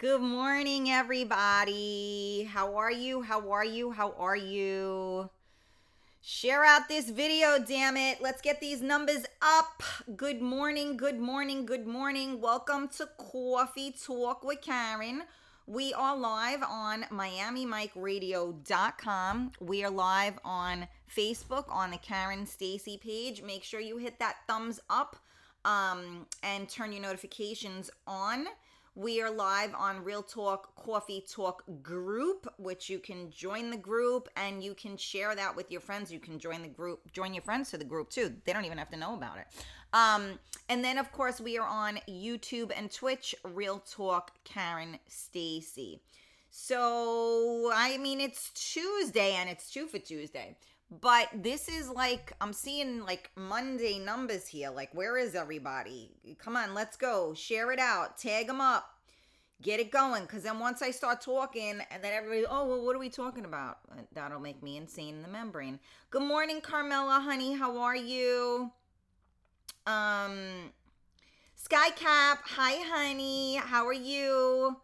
Good morning, everybody. How are you? How are you? How are you? Share out this video, damn it. Let's get these numbers up. Good morning, good morning, good morning. Welcome to Coffee Talk with Karen. We are live on MiamiMikeRadio.com. We are live on Facebook on the Karen Stacy page. Make sure you hit that thumbs up um, and turn your notifications on. We are live on Real Talk Coffee Talk group, which you can join the group and you can share that with your friends. You can join the group, join your friends to the group too. They don't even have to know about it. Um, and then, of course, we are on YouTube and Twitch, Real Talk Karen Stacy. So, I mean, it's Tuesday and it's two for Tuesday. But this is like I'm seeing like Monday numbers here. Like, where is everybody? Come on, let's go. Share it out. Tag them up. Get it going. Because then once I start talking, and then everybody, oh, well, what are we talking about? That'll make me insane in the membrane. Good morning, Carmela, honey. How are you? Um, Skycap. Hi, honey. How are you?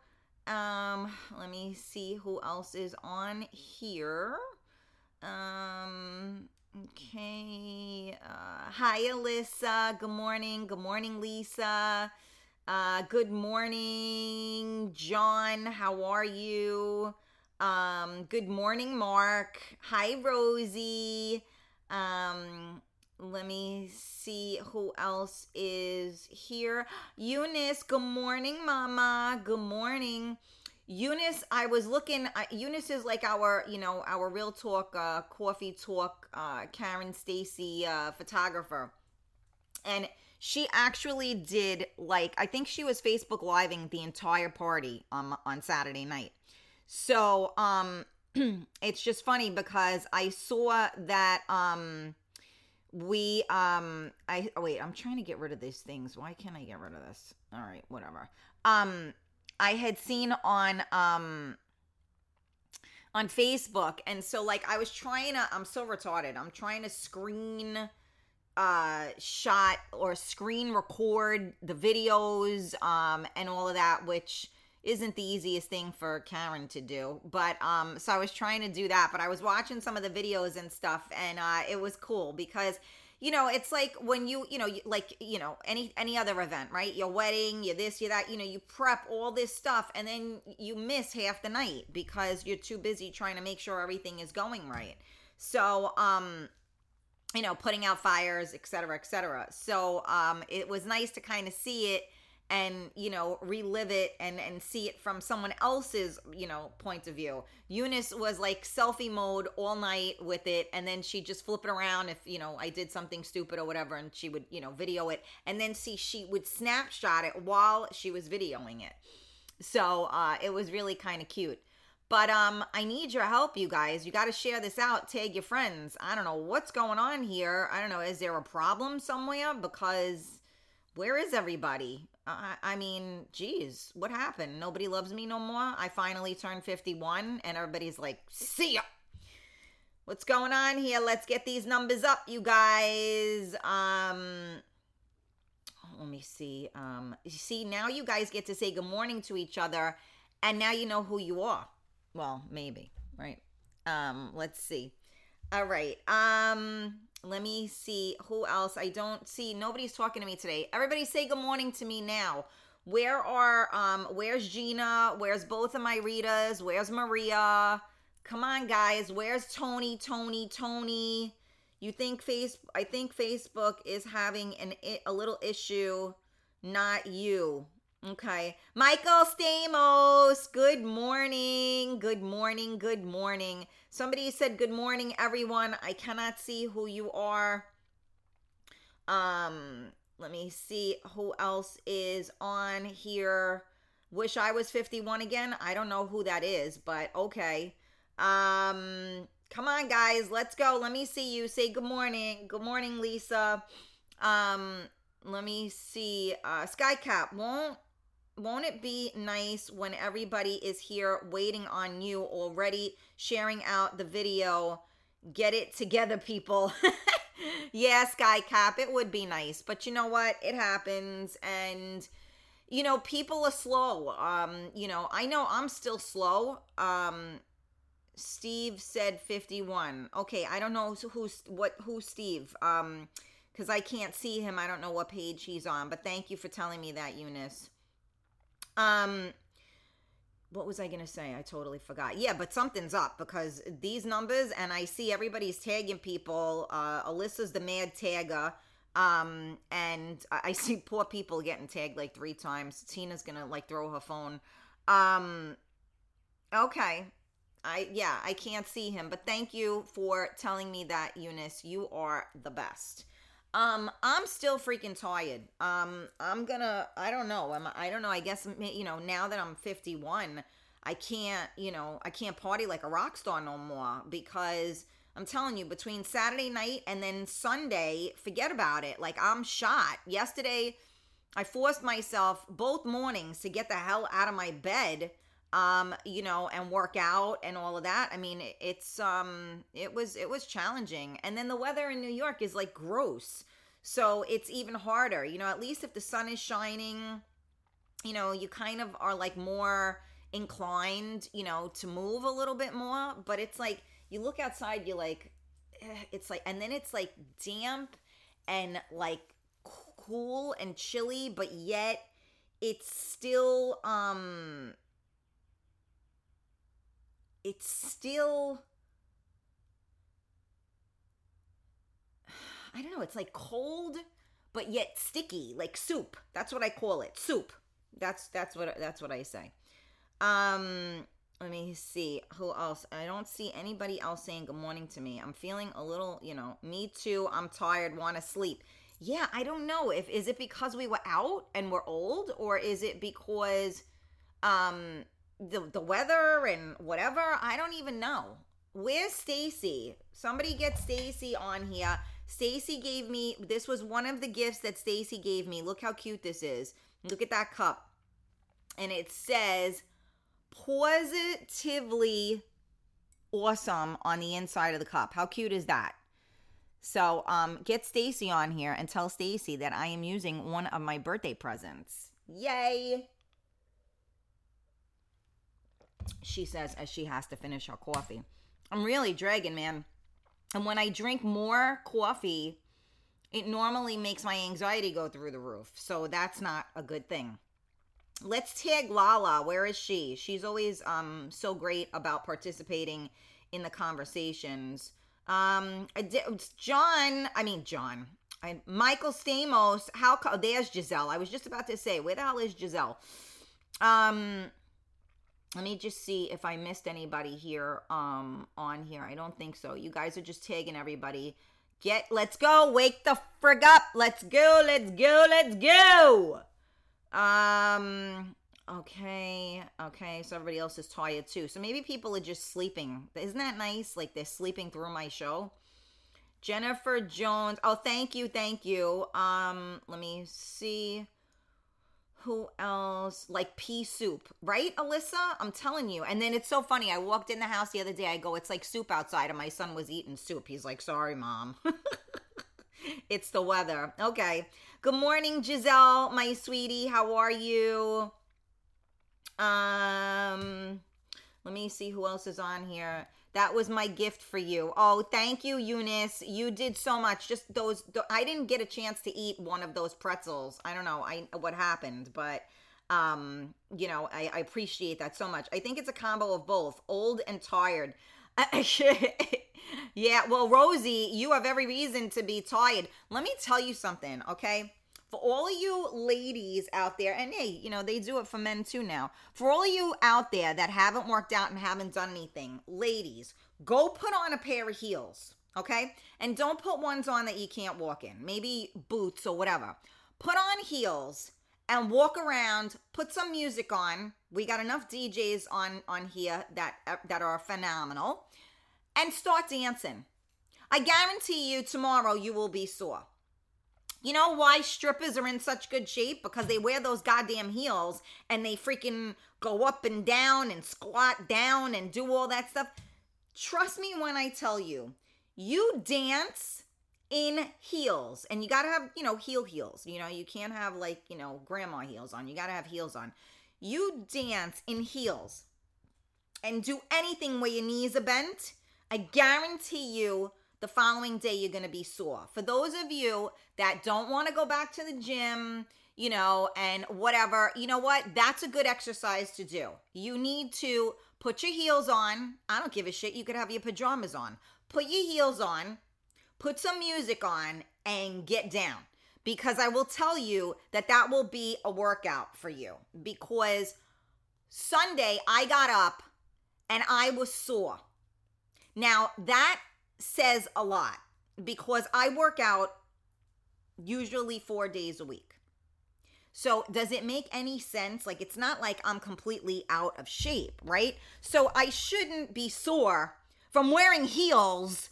Um, let me see who else is on here. Um, okay. Uh, hi, Alyssa. Good morning. Good morning, Lisa. Uh, good morning, John. How are you? Um, good morning, Mark. Hi, Rosie. Um, let me see who else is here. Eunice, good morning, Mama. Good morning. Eunice, I was looking. Uh, Eunice is like our, you know, our real talk, uh, coffee talk, uh, Karen Stacy uh, photographer, and she actually did like I think she was Facebook living the entire party on on Saturday night. So um, it's just funny because I saw that um we um I oh wait I'm trying to get rid of these things. Why can't I get rid of this? All right, whatever. Um I had seen on um on Facebook and so like I was trying to I'm so retarded. I'm trying to screen uh shot or screen record the videos um and all of that which isn't the easiest thing for Karen to do. But um so I was trying to do that, but I was watching some of the videos and stuff and uh it was cool because you know it's like when you you know like you know any any other event right? Your wedding your this you that you know you prep all this stuff and then you miss half the night because you're too busy trying to make sure everything is going right. So um you know putting out fires etc cetera et cetera. So um it was nice to kind of see it and you know relive it and and see it from someone else's you know point of view. Eunice was like selfie mode all night with it and then she'd just flip it around if you know i did something stupid or whatever and she would you know video it. And then see she would snapshot it while she was videoing it. So uh it was really kind of cute. But um i need your help you guys. You got to share this out tag your friends. I don't know what's going on here. I don't know is there a problem somewhere? Because where is everybody? I, I mean, geez, what happened? Nobody loves me no more. I finally turned 51 and everybody's like, see ya. What's going on here? Let's get these numbers up, you guys. Um, let me see. Um, you see, now you guys get to say good morning to each other, and now you know who you are. Well, maybe, right? Um, let's see. All right. Um, let me see who else. I don't see nobody's talking to me today. Everybody say good morning to me now. Where are um where's Gina? Where's both of my Ritas? Where's Maria? Come on, guys. Where's Tony? Tony, Tony. You think face I think Facebook is having an a little issue, not you. Okay. Michael Stamos, good morning. Good morning. Good morning. Somebody said good morning everyone. I cannot see who you are. Um let me see who else is on here. Wish I was 51 again. I don't know who that is, but okay. Um come on guys, let's go. Let me see you. Say good morning. Good morning, Lisa. Um let me see. Uh Skycap won't won't it be nice when everybody is here waiting on you already sharing out the video? Get it together people. Yeah sky cap it would be nice but you know what? It happens and you know people are slow. Um you know i know i'm still slow. Um steve said 51 okay i don't know who's what who steve um because i can't see him. I don't know what page he's on but thank you for telling me that eunice um, what was I gonna say? I totally forgot. Yeah, but something's up because these numbers, and I see everybody's tagging people. Uh, Alyssa's the mad tagger. Um, and I see poor people getting tagged like three times. Tina's gonna like throw her phone. Um, okay. I yeah, I can't see him, but thank you for telling me that, Eunice. You are the best. Um, I'm still freaking tired. Um, I'm gonna, I don't know. I'm, I don't know. I guess, you know, now that I'm 51, I can't, you know, I can't party like a rock star no more because I'm telling you, between Saturday night and then Sunday, forget about it. Like, I'm shot. Yesterday, I forced myself both mornings to get the hell out of my bed um you know and work out and all of that. I mean it's um it was it was challenging. And then the weather in new york is like gross. So it's even harder. You know at least if the sun is shining you know you kind of are like more inclined you know to move a little bit more. But it's like you look outside you're like eh, it's like and then it's like damp and like cool and chilly but yet it's still um it's still I don't know, it's like cold but yet sticky, like soup. That's what I call it. Soup. That's that's what that's what I say. Um let me see who else. I don't see anybody else saying good morning to me. I'm feeling a little, you know, me too. I'm tired, want to sleep. Yeah, I don't know if is it because we were out and we're old or is it because um the the weather and whatever. I don't even know. Where's Stacy? Somebody get Stacy on here. Stacy gave me this was one of the gifts that Stacy gave me. Look how cute this is. Look at that cup. And it says positively awesome on the inside of the cup. How cute is that? So, um get Stacy on here and tell Stacy that I am using one of my birthday presents. Yay! She says as she has to finish her coffee. I'm really dragging, man. And when I drink more coffee, it normally makes my anxiety go through the roof. So that's not a good thing. Let's tag Lala. Where is she? She's always um so great about participating in the conversations. Um John, I mean John. I, Michael Stamos, how there's Giselle. I was just about to say, where the hell is Giselle? Um let me just see if I missed anybody here um on here. I don't think so. You guys are just tagging everybody. Get let's go. Wake the frig up. Let's go. Let's go. Let's go. Um okay. Okay. So everybody else is tired too. So maybe people are just sleeping. Isn't that nice? Like they're sleeping through my show. Jennifer Jones. Oh, thank you. Thank you. Um let me see who else? Like pea soup, right, Alyssa? I'm telling you. And then it's so funny. I walked in the house the other day. I go, it's like soup outside, and my son was eating soup. He's like, sorry, mom. it's the weather. Okay. Good morning, Giselle, my sweetie. How are you? Um, let me see who else is on here. That was my gift for you. Oh, thank you, Eunice. You did so much. Just those. I didn't get a chance to eat one of those pretzels. I don't know. I what happened, but um, you know, I, I appreciate that so much. I think it's a combo of both, old and tired. yeah. Well, Rosie, you have every reason to be tired. Let me tell you something, okay? For all you ladies out there, and hey, you know, they do it for men too now. For all of you out there that haven't worked out and haven't done anything, ladies, go put on a pair of heels, okay? And don't put ones on that you can't walk in, maybe boots or whatever. Put on heels and walk around, put some music on. We got enough DJs on on here that that are phenomenal and start dancing. I guarantee you tomorrow you will be sore. You know why strippers are in such good shape? Because they wear those goddamn heels and they freaking go up and down and squat down and do all that stuff. Trust me when I tell you, you dance in heels and you got to have, you know, heel heels. You know, you can't have like, you know, grandma heels on. You got to have heels on. You dance in heels and do anything where your knees are bent. I guarantee you the following day you're going to be sore. For those of you that don't want to go back to the gym, you know, and whatever, you know what? That's a good exercise to do. You need to put your heels on. I don't give a shit. You could have your pajamas on. Put your heels on, put some music on, and get down. Because I will tell you that that will be a workout for you. Because Sunday I got up and I was sore. Now, that says a lot because I work out usually four days a week. So, does it make any sense? Like, it's not like I'm completely out of shape, right? So, I shouldn't be sore from wearing heels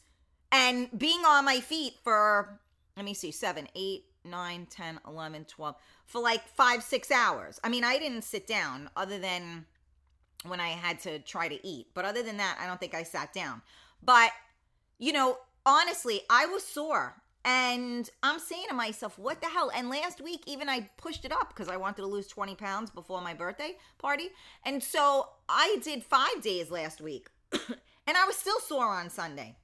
and being on my feet for, let me see, seven, eight, nine, 10, 11, 12, for like five, six hours. I mean, I didn't sit down other than when I had to try to eat. But other than that, I don't think I sat down. But you know, honestly, I was sore. And I'm saying to myself, what the hell? And last week, even I pushed it up because I wanted to lose 20 pounds before my birthday party. And so I did five days last week. and I was still sore on Sunday.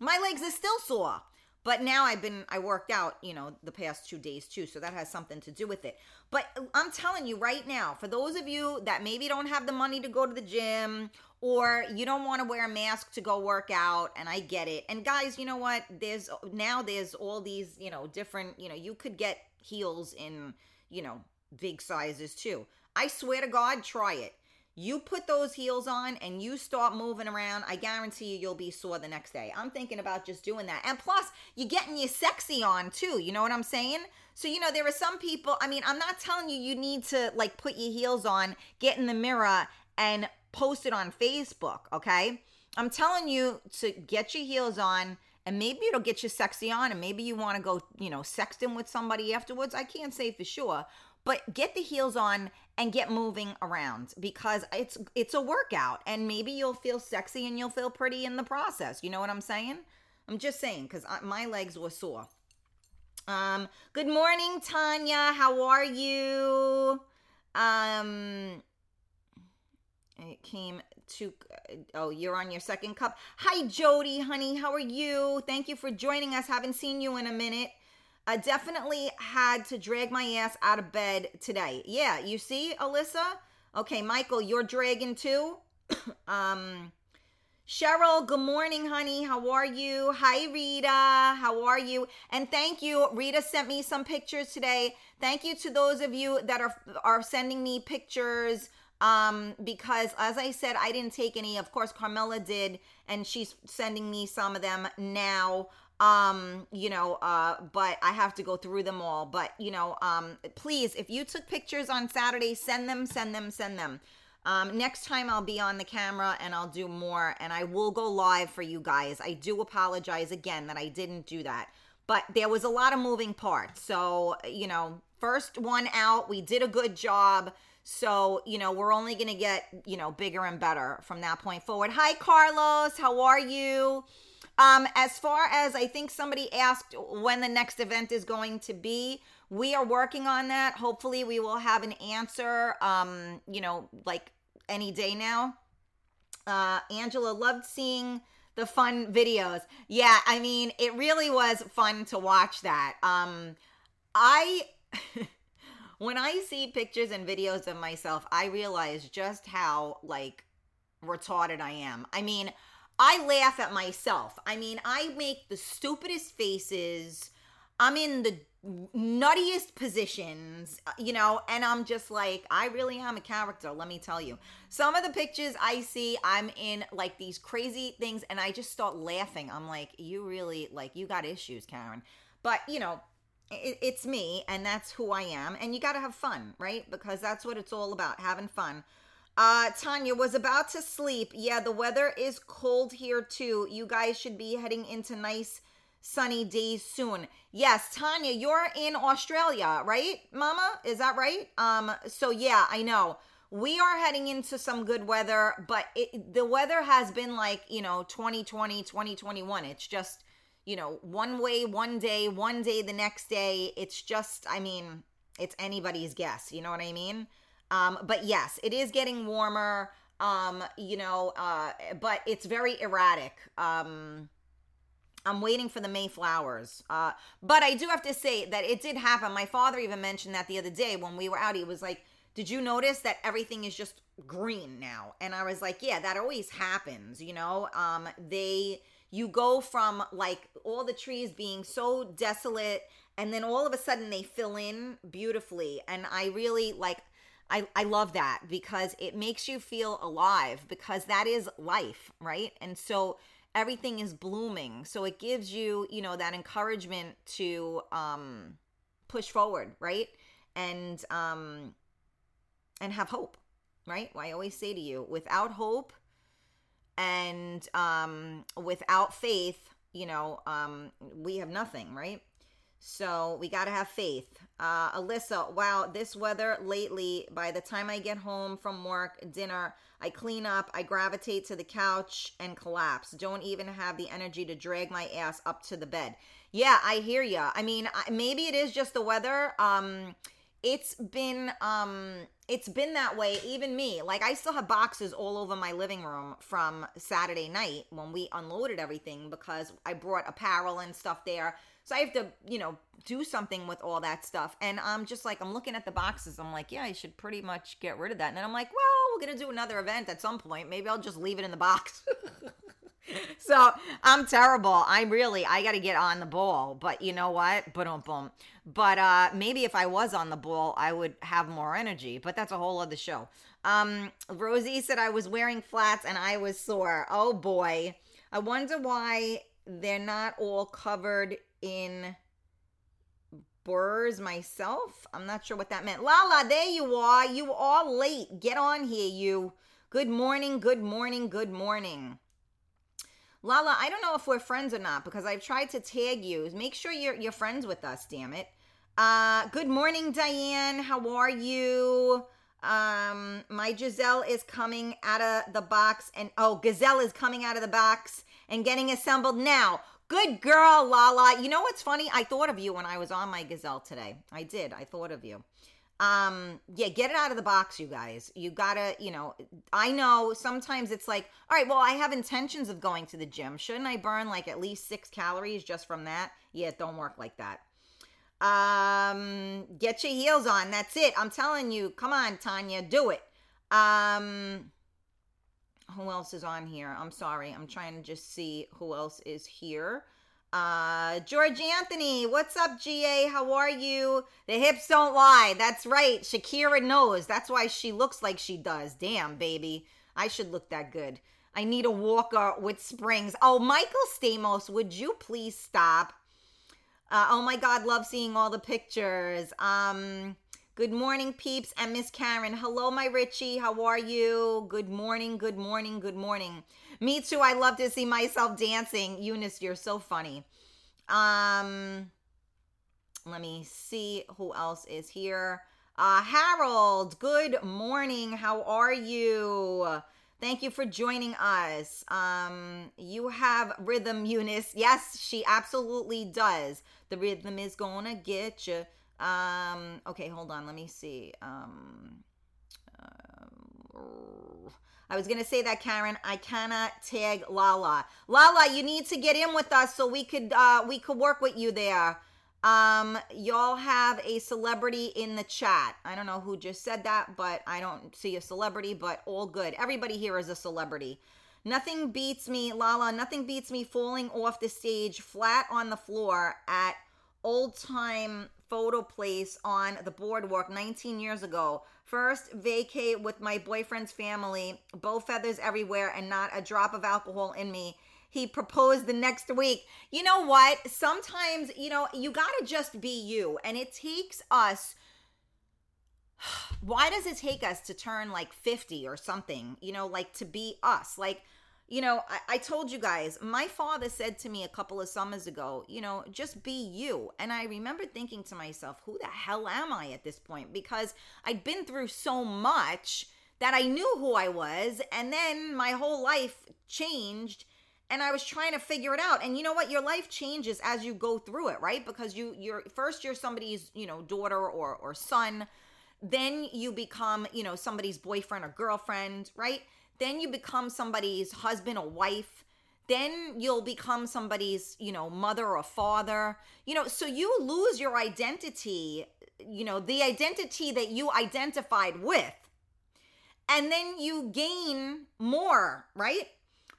My legs are still sore. But now I've been, I worked out, you know, the past two days too. So that has something to do with it. But I'm telling you right now, for those of you that maybe don't have the money to go to the gym or you don't want to wear a mask to go work out and I get it. And guys, you know what? There's now there's all these, you know, different, you know, you could get heels in, you know, big sizes too. I swear to God, try it. You put those heels on and you start moving around, I guarantee you you'll be sore the next day. I'm thinking about just doing that. And plus, you're getting your sexy on too. You know what I'm saying? So, you know, there are some people, I mean, I'm not telling you you need to like put your heels on, get in the mirror and post it on Facebook, okay? I'm telling you to get your heels on and maybe it'll get you sexy on and maybe you want to go, you know, sexting with somebody afterwards. I can't say for sure, but get the heels on and get moving around because it's it's a workout and maybe you'll feel sexy and you'll feel pretty in the process. You know what I'm saying? I'm just saying cuz my legs were sore. Um good morning Tanya, how are you? Um it came to oh you're on your second cup hi jody honey how are you thank you for joining us haven't seen you in a minute i definitely had to drag my ass out of bed today yeah you see alyssa okay michael you're dragging too um Cheryl, good morning, honey. How are you? Hi, Rita. How are you? And thank you. Rita sent me some pictures today. Thank you to those of you that are are sending me pictures um, because as I said, I didn't take any. Of course, Carmela did, and she's sending me some of them now. Um, you know, uh, but I have to go through them all. But you know, um, please, if you took pictures on Saturday, send them, send them, send them. Um, next time I'll be on the camera and I'll do more and I will go live for you guys. I do apologize again that I didn't do that. But there was a lot of moving parts. So, you know, first one out, we did a good job. So, you know, we're only going to get, you know, bigger and better from that point forward. Hi, Carlos. How are you? Um, as far as I think somebody asked when the next event is going to be, we are working on that. Hopefully, we will have an answer. Um, you know, like any day now. Uh, Angela loved seeing the fun videos. Yeah, I mean, it really was fun to watch that. Um, I. when I see pictures and videos of myself, I realize just how like retarded I am. I mean, I laugh at myself. I mean, I make the stupidest faces. I'm in the nuttiest positions, uh, you know, and I'm just like, I really am a character, let me tell you. Some of the pictures I see, I'm in like these crazy things, and I just start laughing. I'm like, you really, like, you got issues, Karen. But, you know, it, it's me, and that's who I am, and you got to have fun, right? Because that's what it's all about, having fun. Uh, Tanya was about to sleep. Yeah, the weather is cold here too. You guys should be heading into nice sunny days soon. Yes, Tanya, you're in Australia, right? Mama, is that right? Um, so yeah, I know. We are heading into some good weather, but it, the weather has been like, you know, 2020, 2021. It's just, you know, one way one day, one day the next day. It's just, I mean, it's anybody's guess. You know what I mean? Um, but yes, it is getting warmer. Um, you know, uh, but it's very erratic. Um, I'm waiting for the Mayflowers. Uh, but I do have to say that it did happen. My father even mentioned that the other day when we were out. He was like, Did you notice that everything is just green now? And I was like, Yeah, that always happens. You know, um, they, you go from like all the trees being so desolate and then all of a sudden they fill in beautifully. And I really like, I, I love that because it makes you feel alive because that is life, right? And so everything is blooming. So it gives you, you know, that encouragement to um push forward, right? And um and have hope, right? I always say to you, without hope and um without faith, you know, um we have nothing, right? So we got to have faith. Uh, Alyssa, wow, this weather lately, by the time I get home from work, dinner, I clean up, I gravitate to the couch and collapse. Don't even have the energy to drag my ass up to the bed. Yeah, I hear you. I mean, maybe it is just the weather. Um, it's been um it's been that way even me like i still have boxes all over my living room from saturday night when we unloaded everything because i brought apparel and stuff there so I have to, you know, do something with all that stuff. And I'm just like, I'm looking at the boxes. I'm like, yeah, I should pretty much get rid of that. And then I'm like, well, we're going to do another event at some point. Maybe I'll just leave it in the box. so I'm terrible. I'm really, I got to get on the ball. But you know what? Boom, boom. But uh, maybe if I was on the ball, I would have more energy. But that's a whole other show. Um, Rosie said I was wearing flats and I was sore. Oh boy. I wonder why they're not all covered in burrs myself. I'm not sure what that meant. Lala, there you are. You are late. Get on here, you. Good morning, good morning, good morning. Lala, I don't know if we're friends or not because I've tried to tag you. Make sure you're you're friends with us, damn it. Uh good morning, Diane. How are you? Um my Giselle is coming out of the box and oh, Gazelle is coming out of the box and getting assembled now. Good girl, Lala. You know what's funny? I thought of you when I was on my gazelle today. I did. I thought of you. Um, yeah, get it out of the box, you guys. You gotta, you know, I know sometimes it's like, all right, well, I have intentions of going to the gym. Shouldn't I burn like at least six calories just from that? Yeah, it don't work like that. Um, get your heels on. That's it. I'm telling you. Come on, Tanya, do it. Um, who else is on here? I'm sorry. I'm trying to just see who else is here. Uh, George Anthony, what's up, GA? How are you? The hips don't lie. That's right. Shakira knows. That's why she looks like she does. Damn, baby. I should look that good. I need a walker with springs. Oh, Michael Stamos, would you please stop? Uh, oh my God, love seeing all the pictures. Um, Good morning, peeps and Miss Karen. Hello, my Richie. How are you? Good morning, good morning, good morning. Me too. I love to see myself dancing. Eunice, you're so funny. Um, let me see who else is here. Uh, Harold, good morning. How are you? Thank you for joining us. Um, you have rhythm, Eunice. Yes, she absolutely does. The rhythm is gonna get you. Um, okay, hold on. Let me see. Um, uh, I was gonna say that, Karen. I cannot tag Lala. Lala, you need to get in with us so we could uh, we could work with you there. Um, y'all have a celebrity in the chat. I don't know who just said that, but I don't see a celebrity, but all good. Everybody here is a celebrity. Nothing beats me, Lala, nothing beats me falling off the stage flat on the floor at old time photo place on the boardwalk 19 years ago. First vacate with my boyfriend's family, bow feathers everywhere, and not a drop of alcohol in me he proposed the next week. You know what? Sometimes, you know, you got to just be you. And it takes us why does it take us to turn like 50 or something, you know, like to be us? Like, you know, I, I, told you guys, my father said to me a couple of summers ago, you know, just be you. And I remember thinking to myself, who the hell am I at this point? Because I'd been through so much that I knew who I was. And then my whole life changed and I was trying to figure it out. And you know what? Your life changes as you go through it, right? Because you you're first you're somebody's, you know, daughter or or son, then you become, you know, somebody's boyfriend or girlfriend, right? Then you become somebody's husband or wife. Then you'll become somebody's, you know, mother or father. You know, so you lose your identity, you know, the identity that you identified with. And then you gain more, right?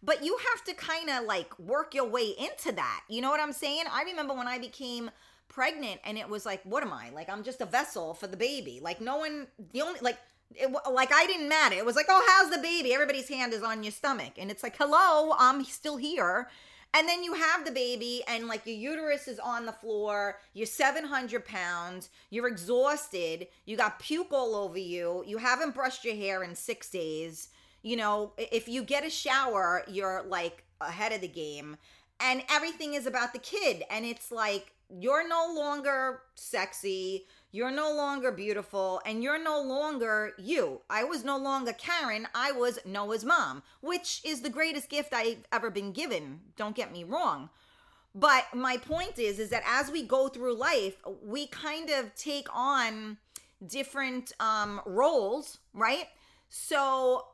but you have to kind of like work your way into that. You know what I'm saying? I remember when I became pregnant and it was like, what am I? Like, I'm just a vessel for the baby. Like, no one, the only, like, it, like I didn't matter. It was like, oh, how's the baby? Everybody's hand is on your stomach, and it's like, hello, I'm still here. And then you have the baby, and like your uterus is on the floor. You're 700 pounds. You're exhausted. You got puke all over you. You haven't brushed your hair in six days you know, if you get a shower, you're like ahead of the game. And everything is about the kid. And it's like, you're no longer sexy. You're no longer beautiful. And you're no longer you. I was no longer Karen. I was Noah's mom, which is the greatest gift I've ever been given. Don't get me wrong. But my point is, is that as we go through life, we kind of take on different um, roles, right? So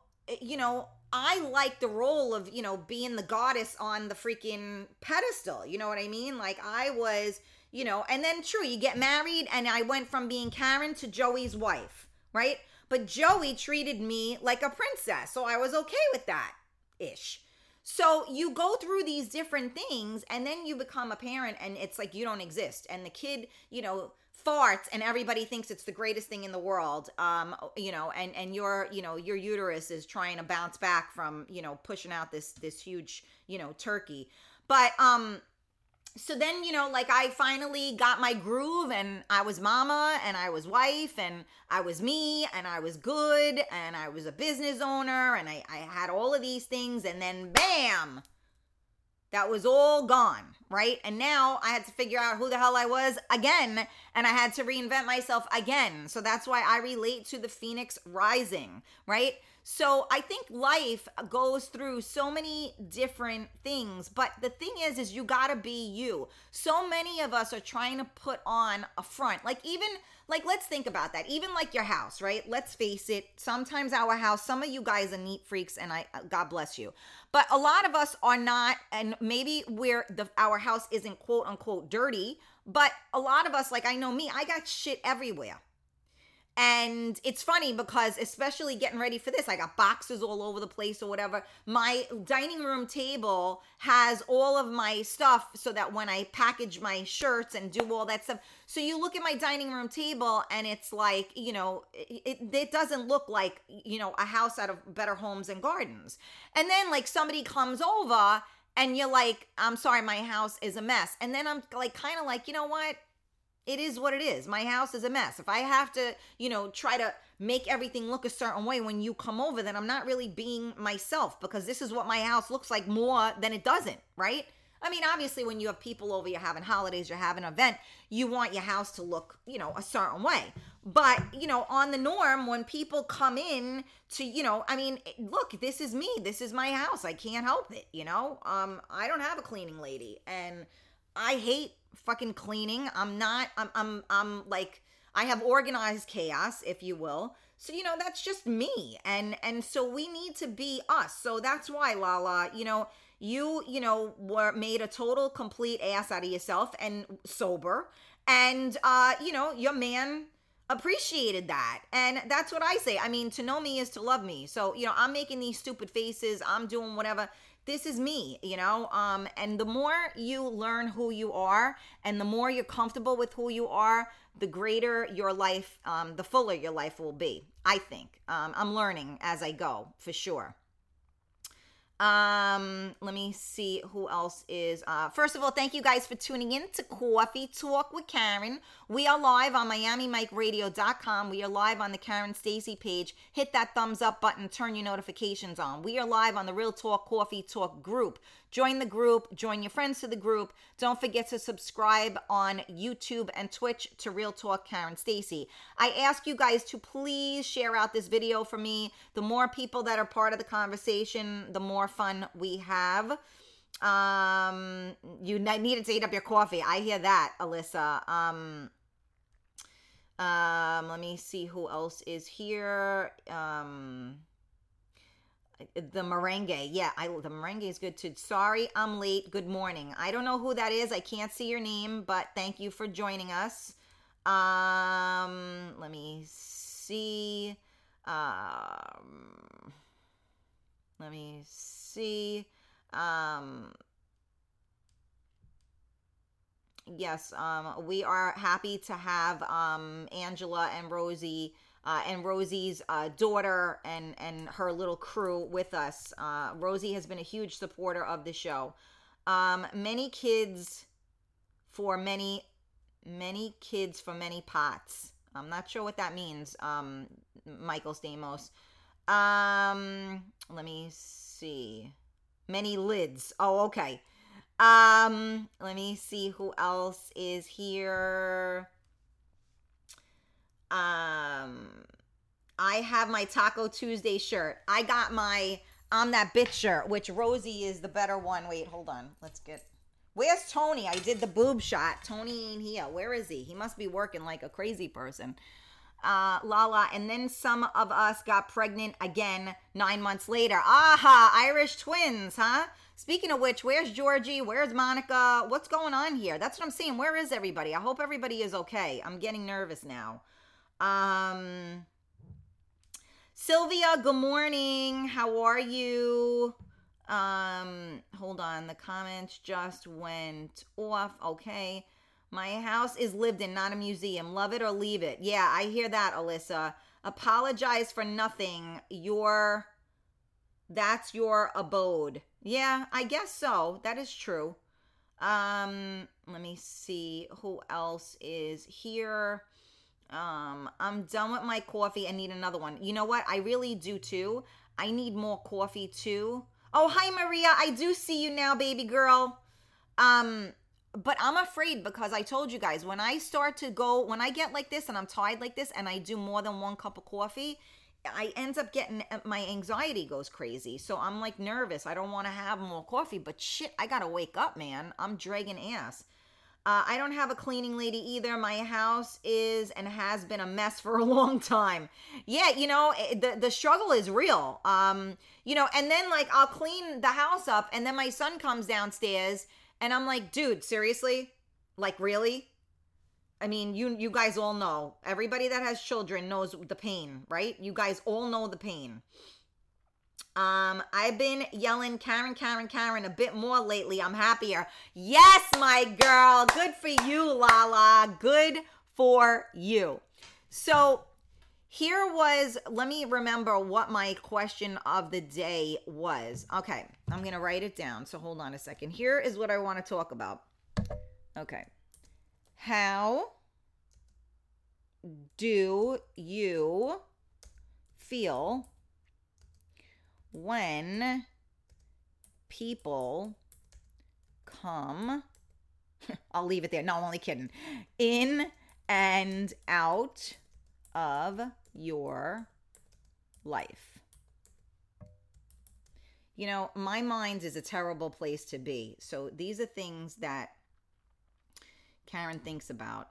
you know, I like the role of, you know, being the goddess on the freaking pedestal. You know what I mean? Like I was, you know, and then true, you get married and I went from being Karen to Joey's wife, right? But Joey treated me like a princess. So I was okay with that ish. So you go through these different things and then you become a parent and it's like you don't exist. And the kid, you know, farts and everybody thinks it's the greatest thing in the world um you know and and your you know your uterus is trying to bounce back from you know pushing out this this huge you know turkey. But um so then you know like i finally got my groove and i was mama and i was wife and i was me and i was good and i was a business owner and i, I had all of these things and then bam that was all gone, right? And now I had to figure out who the hell I was again, and I had to reinvent myself again. So that's why I relate to the Phoenix Rising, right? So I think life goes through so many different things, but the thing is is you got to be you. So many of us are trying to put on a front. Like even like let's think about that. Even like your house, right? Let's face it, sometimes our house, some of you guys are neat freaks and I uh, God bless you. But a lot of us are not and maybe where the our house isn't quote unquote dirty, but a lot of us like I know me, I got shit everywhere. And it's funny because, especially getting ready for this, I got boxes all over the place or whatever. My dining room table has all of my stuff so that when I package my shirts and do all that stuff. So you look at my dining room table and it's like, you know, it, it doesn't look like, you know, a house out of better homes and gardens. And then like somebody comes over and you're like, I'm sorry, my house is a mess. And then I'm like, kind of like, you know what? It is what it is. My house is a mess. If I have to, you know, try to make everything look a certain way when you come over, then I'm not really being myself because this is what my house looks like more than it doesn't, right? I mean, obviously, when you have people over, you're having holidays, you're having an event, you want your house to look, you know, a certain way. But, you know, on the norm, when people come in to, you know, I mean, look, this is me. This is my house. I can't help it, you know? Um, I don't have a cleaning lady. And I hate fucking cleaning. I'm not, I'm, I'm, I'm like, I have organized chaos, if you will. So you know that's just me, and and so we need to be us. So that's why Lala, you know, you you know were made a total complete ass out of yourself and sober, and uh, you know your man appreciated that. And that's what I say. I mean, to know me is to love me. So, you know, I'm making these stupid faces, I'm doing whatever. This is me, you know? Um and the more you learn who you are and the more you're comfortable with who you are, the greater your life, um, the fuller your life will be. I think. Um, I'm learning as I go, for sure. Um, let me see who else is. Uh, first of all, thank you guys for tuning in to Coffee Talk with Karen. We are live on MiamiMikeRadio.com. We are live on the Karen Stacy page. Hit that thumbs up button, turn your notifications on. We are live on the Real Talk Coffee Talk group. Join the group, join your friends to the group. Don't forget to subscribe on YouTube and Twitch to Real Talk Karen Stacy. I ask you guys to please share out this video for me. The more people that are part of the conversation, the more fun we have. Um, you needed to eat up your coffee. I hear that, Alyssa. Um, um, let me see who else is here. Um, the merengue. Yeah, I the merengue is good too. Sorry, I'm late. Good morning. I don't know who that is. I can't see your name, but thank you for joining us. Um, let me see. Um, let me see. Um, yes, um, we are happy to have um Angela and Rosie uh, and Rosie's uh, daughter and and her little crew with us. Uh, Rosie has been a huge supporter of the show. Um, many kids for many many kids for many pots. I'm not sure what that means. Um, Michael Stamos. Um, let me see. Many lids. Oh, okay. Um, let me see who else is here. Um, I have my Taco Tuesday shirt. I got my I'm that bitch shirt, which Rosie is the better one. Wait, hold on. Let's get. Where's Tony? I did the boob shot. Tony ain't here. Where is he? He must be working like a crazy person. Uh, Lala, and then some of us got pregnant again nine months later. Aha, Irish twins, huh? Speaking of which, where's Georgie? Where's Monica? What's going on here? That's what I'm saying. Where is everybody? I hope everybody is okay. I'm getting nervous now. Um, Sylvia, good morning. How are you? Um, hold on. The comments just went off. Okay. My house is lived in, not a museum. Love it or leave it. Yeah, I hear that, Alyssa. Apologize for nothing. Your that's your abode. Yeah, I guess so. That is true. Um, let me see who else is here. Um, I'm done with my coffee. I need another one. You know what? I really do too. I need more coffee too. Oh, hi Maria. I do see you now, baby girl. Um, but I'm afraid because I told you guys when I start to go when I get like this and I'm tired like this and I do more than one cup of coffee, I end up getting my anxiety goes crazy. So I'm like nervous. I don't want to have more coffee, but shit, I got to wake up, man. I'm dragging ass. Uh, I don't have a cleaning lady either. My house is and has been a mess for a long time. Yeah, you know, eh, the the struggle is real. Um, you know, and then like I'll clean the house up and then my son comes downstairs and I'm like, "Dude, seriously? Like really?" I mean, you you guys all know. Everybody that has children knows the pain, right? You guys all know the pain. Um, I've been yelling Karen, Karen, Karen a bit more lately. I'm happier. Yes, my girl. Good for you, Lala. Good for you. So here was, let me remember what my question of the day was. Okay, I'm going to write it down. So hold on a second. Here is what I want to talk about. Okay. How do you feel when people come, I'll leave it there. No, I'm only kidding. In and out of your life. You know, my mind is a terrible place to be. So these are things that Karen thinks about.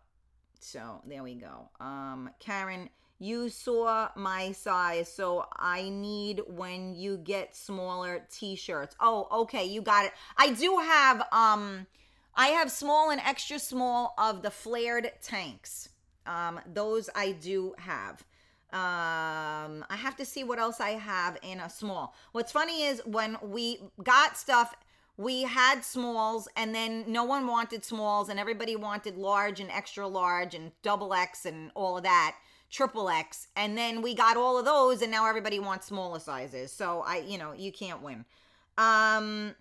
So there we go. Um, Karen, you saw my size, so I need when you get smaller t-shirts. Oh, okay, you got it. I do have um I have small and extra small of the flared tanks. Um those I do have. Um I have to see what else I have in a small. What's funny is when we got stuff we had smalls and then no one wanted smalls and everybody wanted large and extra large and double X and all of that triple X, and then we got all of those, and now everybody wants smaller sizes. So I, you know, you can't win. Um,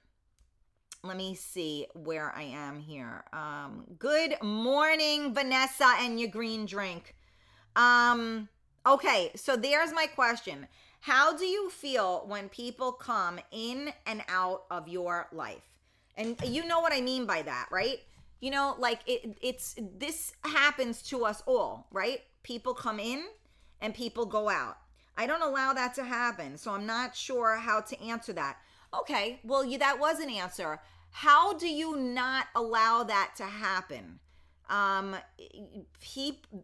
let me see where I am here. Um, good morning, Vanessa, and your green drink. Um, okay, so there's my question. How do you feel when people come in and out of your life? And you know what I mean by that, right? You know, like it, it's this happens to us all, right? People come in and people go out. I don't allow that to happen. So I'm not sure how to answer that. Okay, well, you, that was an answer. How do you not allow that to happen? Um,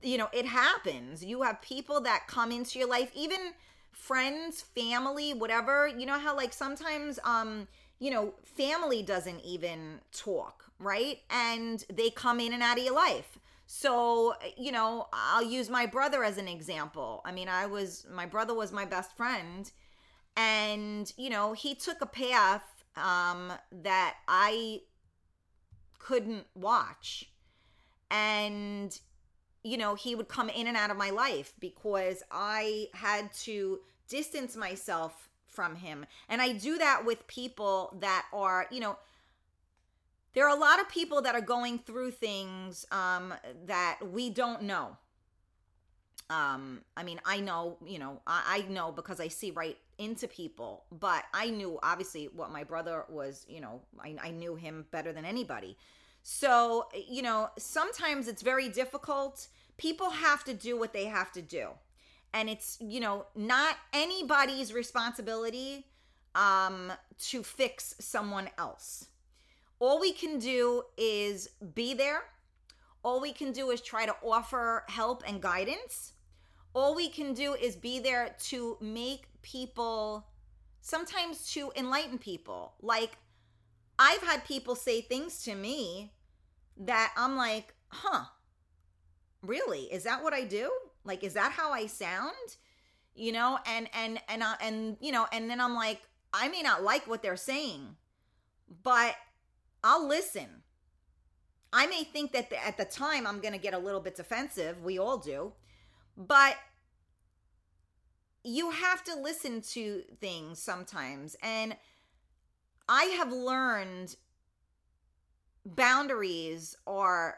you know, it happens. You have people that come into your life, even friends, family, whatever. You know how like sometimes um, you know, family doesn't even talk, right? And they come in and out of your life. So, you know, I'll use my brother as an example. I mean, I was, my brother was my best friend. And, you know, he took a path um, that I couldn't watch. And, you know, he would come in and out of my life because I had to distance myself from him. And I do that with people that are, you know, there are a lot of people that are going through things um, that we don't know. Um, I mean, I know, you know, I, I know because I see right into people, but I knew obviously what my brother was, you know, I, I knew him better than anybody. So, you know, sometimes it's very difficult. People have to do what they have to do. And it's, you know, not anybody's responsibility um, to fix someone else all we can do is be there. All we can do is try to offer help and guidance. All we can do is be there to make people, sometimes to enlighten people. Like, I've had people say things to me that I'm like, huh, really? Is that what I do? Like, is that how I sound? You know, and, and, and, uh, and, you know, and then I'm like, I may not like what they're saying, but I'll listen. I may think that at the time I'm going to get a little bit defensive. We all do. But you have to listen to things sometimes. And I have learned boundaries are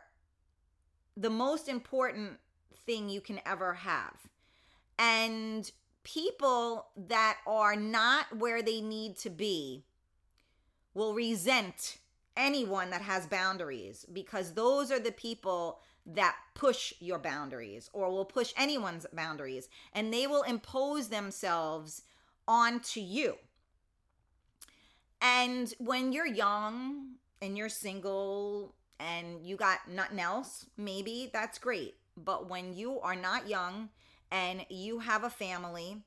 the most important thing you can ever have. And people that are not where they need to be will resent anyone that has boundaries because those are the people that push your boundaries or will push anyone's boundaries and they will impose themselves onto you. And when you're young and you're single and you got nothing else, maybe that's great. But when you are not young and you have a family,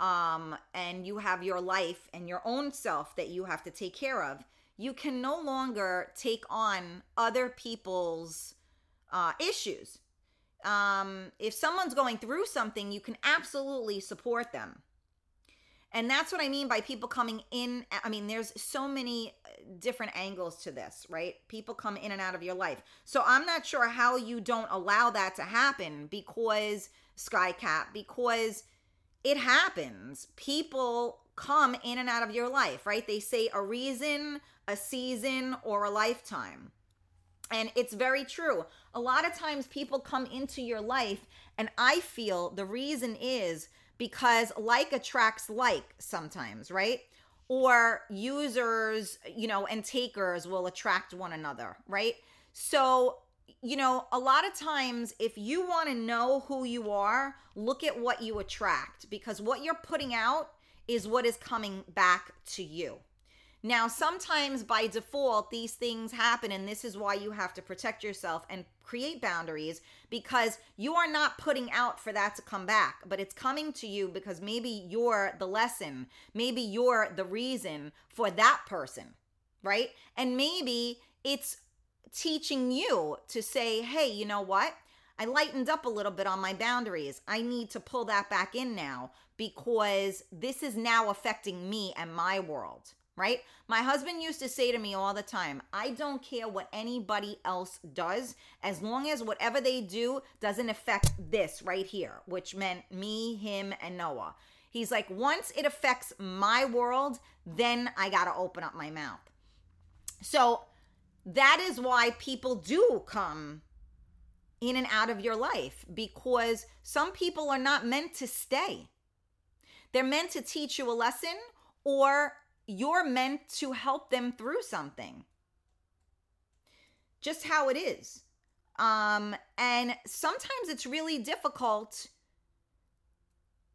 um, and you have your life and your own self that you have to take care of, you can no longer take on other people's uh, issues. Um, if someone's going through something, you can absolutely support them. And that's what I mean by people coming in. I mean, there's so many uh, different angles to this, right? People come in and out of your life. So I'm not sure how you don't allow that to happen because Skycap, because it happens. People come in and out of your life, right? They say a reason, a season, or a lifetime. And it's very true. A lot of times people come into your life, and I feel the reason is because like attracts like sometimes, right? or users, you know, and takers will attract one another, right? So, you know, a lot of times if you want to know who you are, look at what you attract because what you're putting out is what is coming back to you. Now, sometimes by default, these things happen, and this is why you have to protect yourself and create boundaries because you are not putting out for that to come back, but it's coming to you because maybe you're the lesson, maybe you're the reason for that person, right? And maybe it's teaching you to say, hey, you know what? I lightened up a little bit on my boundaries. I need to pull that back in now because this is now affecting me and my world right? My husband used to say to me all the time, I don't care what anybody else does as long as whatever they do doesn't affect this right here, which meant me, him, and Noah. He's like, once it affects my world, then I got to open up my mouth. So that is why people do come in and out of your life because some people are not meant to stay. They're meant to teach you a lesson or you're meant to help them through something. Just how it is. Um, and sometimes it's really difficult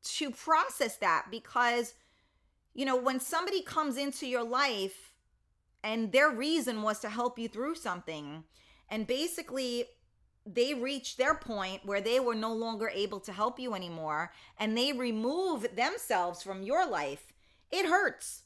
to process that because, you know, when somebody comes into your life and their reason was to help you through something, and basically they reached their point where they were no longer able to help you anymore and they remove themselves from your life, it hurts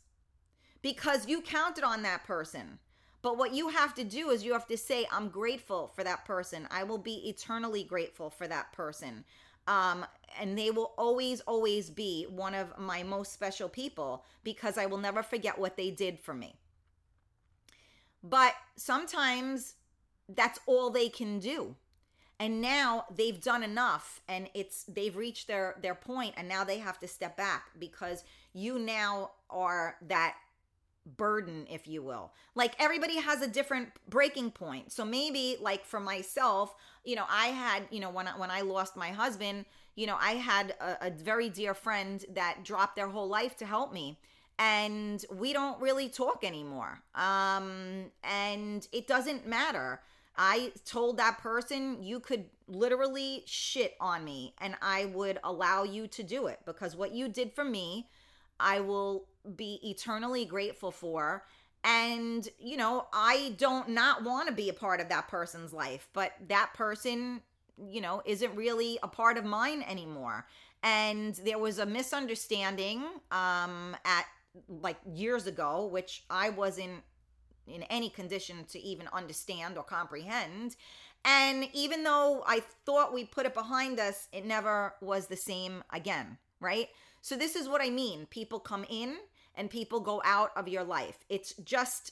because you counted on that person. But what you have to do is you have to say, I'm grateful for that person. I will be eternally grateful for that person. Um, and they will always, always be one of my most special people because I will never forget what they did for me. But sometimes that's all they can do. And now they've done enough and it's they've reached their their point and now they have to step back because you now are that burden if you will. Like everybody has a different breaking point. So maybe like for myself you know i had you know when I, when i lost my husband you know i had a, a very dear friend that dropped their whole life to help me and we don't really talk anymore. Um and it doesn't matter i told that person you could literally shit on me and i would allow you to do it because what you did for me I will be eternally grateful for. And, you know, I don't not want to be a part of that person's life, but that person, you know, isn't really a part of mine anymore. And there was a misunderstanding um, at like years ago, which I wasn't in any condition to even understand or comprehend. And even though I thought we put it behind us, it never was the same again, right? So, this is what I mean. People come in and people go out of your life. It's just,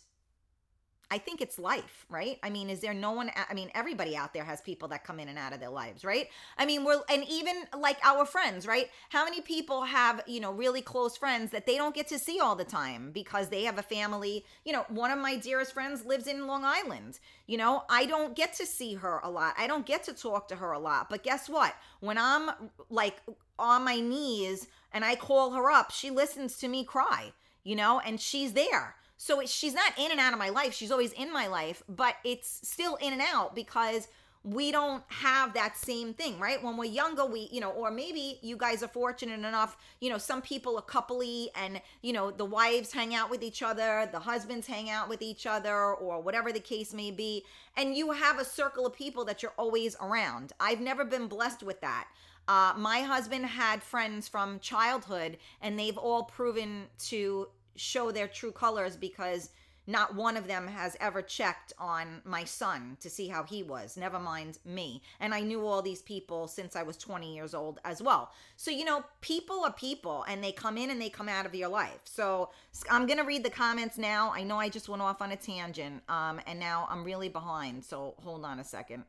I think it's life, right? I mean, is there no one? I mean, everybody out there has people that come in and out of their lives, right? I mean, we're, and even like our friends, right? How many people have, you know, really close friends that they don't get to see all the time because they have a family? You know, one of my dearest friends lives in Long Island. You know, I don't get to see her a lot. I don't get to talk to her a lot. But guess what? When I'm like on my knees and I call her up, she listens to me cry, you know, and she's there. So it, she's not in and out of my life. She's always in my life, but it's still in and out because we don't have that same thing, right? When we're younger, we, you know, or maybe you guys are fortunate enough, you know, some people are coupley and, you know, the wives hang out with each other, the husbands hang out with each other, or whatever the case may be. And you have a circle of people that you're always around. I've never been blessed with that. Uh, my husband had friends from childhood, and they've all proven to show their true colors because not one of them has ever checked on my son to see how he was, never mind me. And I knew all these people since I was 20 years old as well. So, you know, people are people and they come in and they come out of your life. So, I'm going to read the comments now. I know I just went off on a tangent um, and now I'm really behind. So, hold on a second.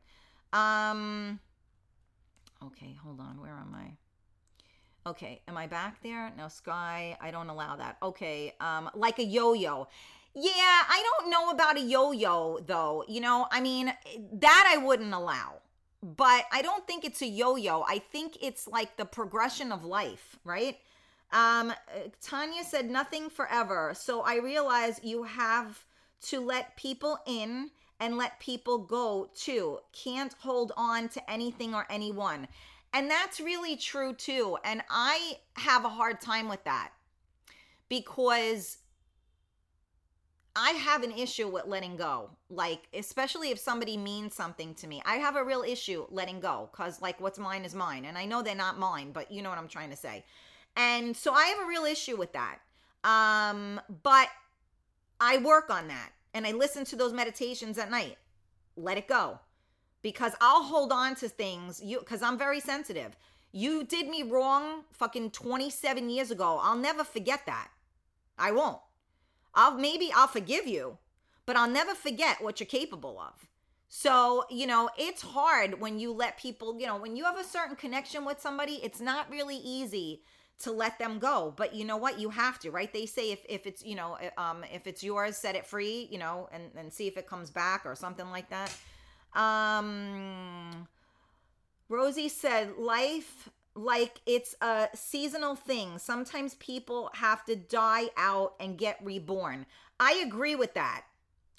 Um, Okay, hold on. Where am I? Okay, am I back there? No, Sky, I don't allow that. Okay, um, like a yo yo. Yeah, I don't know about a yo yo though. You know, I mean, that I wouldn't allow. But I don't think it's a yo yo. I think it's like the progression of life, right? Um, Tanya said nothing forever. So I realize you have to let people in and let people go too. Can't hold on to anything or anyone. And that's really true too. And I have a hard time with that because I have an issue with letting go. Like, especially if somebody means something to me. I have a real issue letting go because, like, what's mine is mine. And I know they're not mine, but you know what I'm trying to say. And so I have a real issue with that. Um, but I work on that and I listen to those meditations at night. Let it go. Because I'll hold on to things you cuz I'm very sensitive. You did me wrong fucking 27 years ago. I'll never forget that. I won't. I'll maybe I'll forgive you, but I'll never forget what you're capable of. So, you know, it's hard when you let people, you know, when you have a certain connection with somebody, it's not really easy to let them go but you know what you have to right they say if, if it's you know um if it's yours set it free you know and and see if it comes back or something like that um rosie said life like it's a seasonal thing sometimes people have to die out and get reborn i agree with that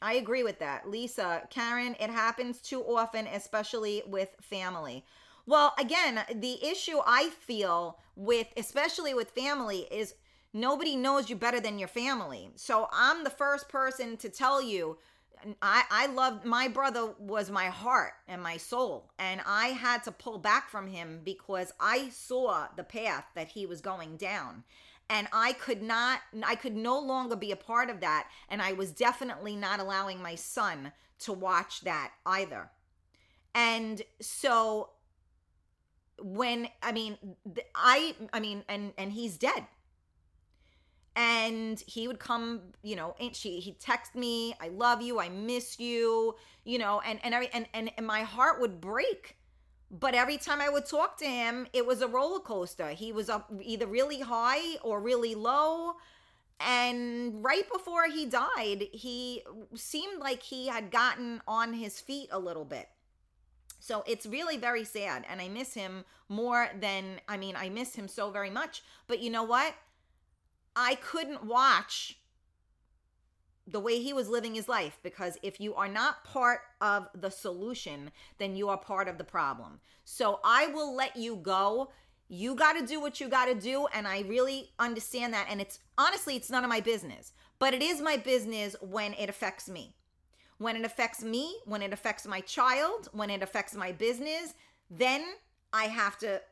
i agree with that lisa karen it happens too often especially with family well, again, the issue I feel with, especially with family, is nobody knows you better than your family. So I'm the first person to tell you. I, I loved my brother was my heart and my soul and i had to pull back from him because i saw the path that he was going down and i could not i could no longer be a part of that and i was definitely not allowing my son to watch that either and so when I mean I I mean and and he's dead. And he would come, you know, and she he'd text me, I love you, I miss you, you know, and and every and, and and my heart would break. But every time I would talk to him, it was a roller coaster. He was up either really high or really low. And right before he died, he seemed like he had gotten on his feet a little bit so it's really very sad. And I miss him more than, I mean, I miss him so very much. But you know what? I couldn't watch the way he was living his life because if you are not part of the solution, then you are part of the problem. So I will let you go. You got to do what you got to do. And I really understand that. And it's honestly, it's none of my business, but it is my business when it affects me when it affects me, when it affects my child, when it affects my business, then I have to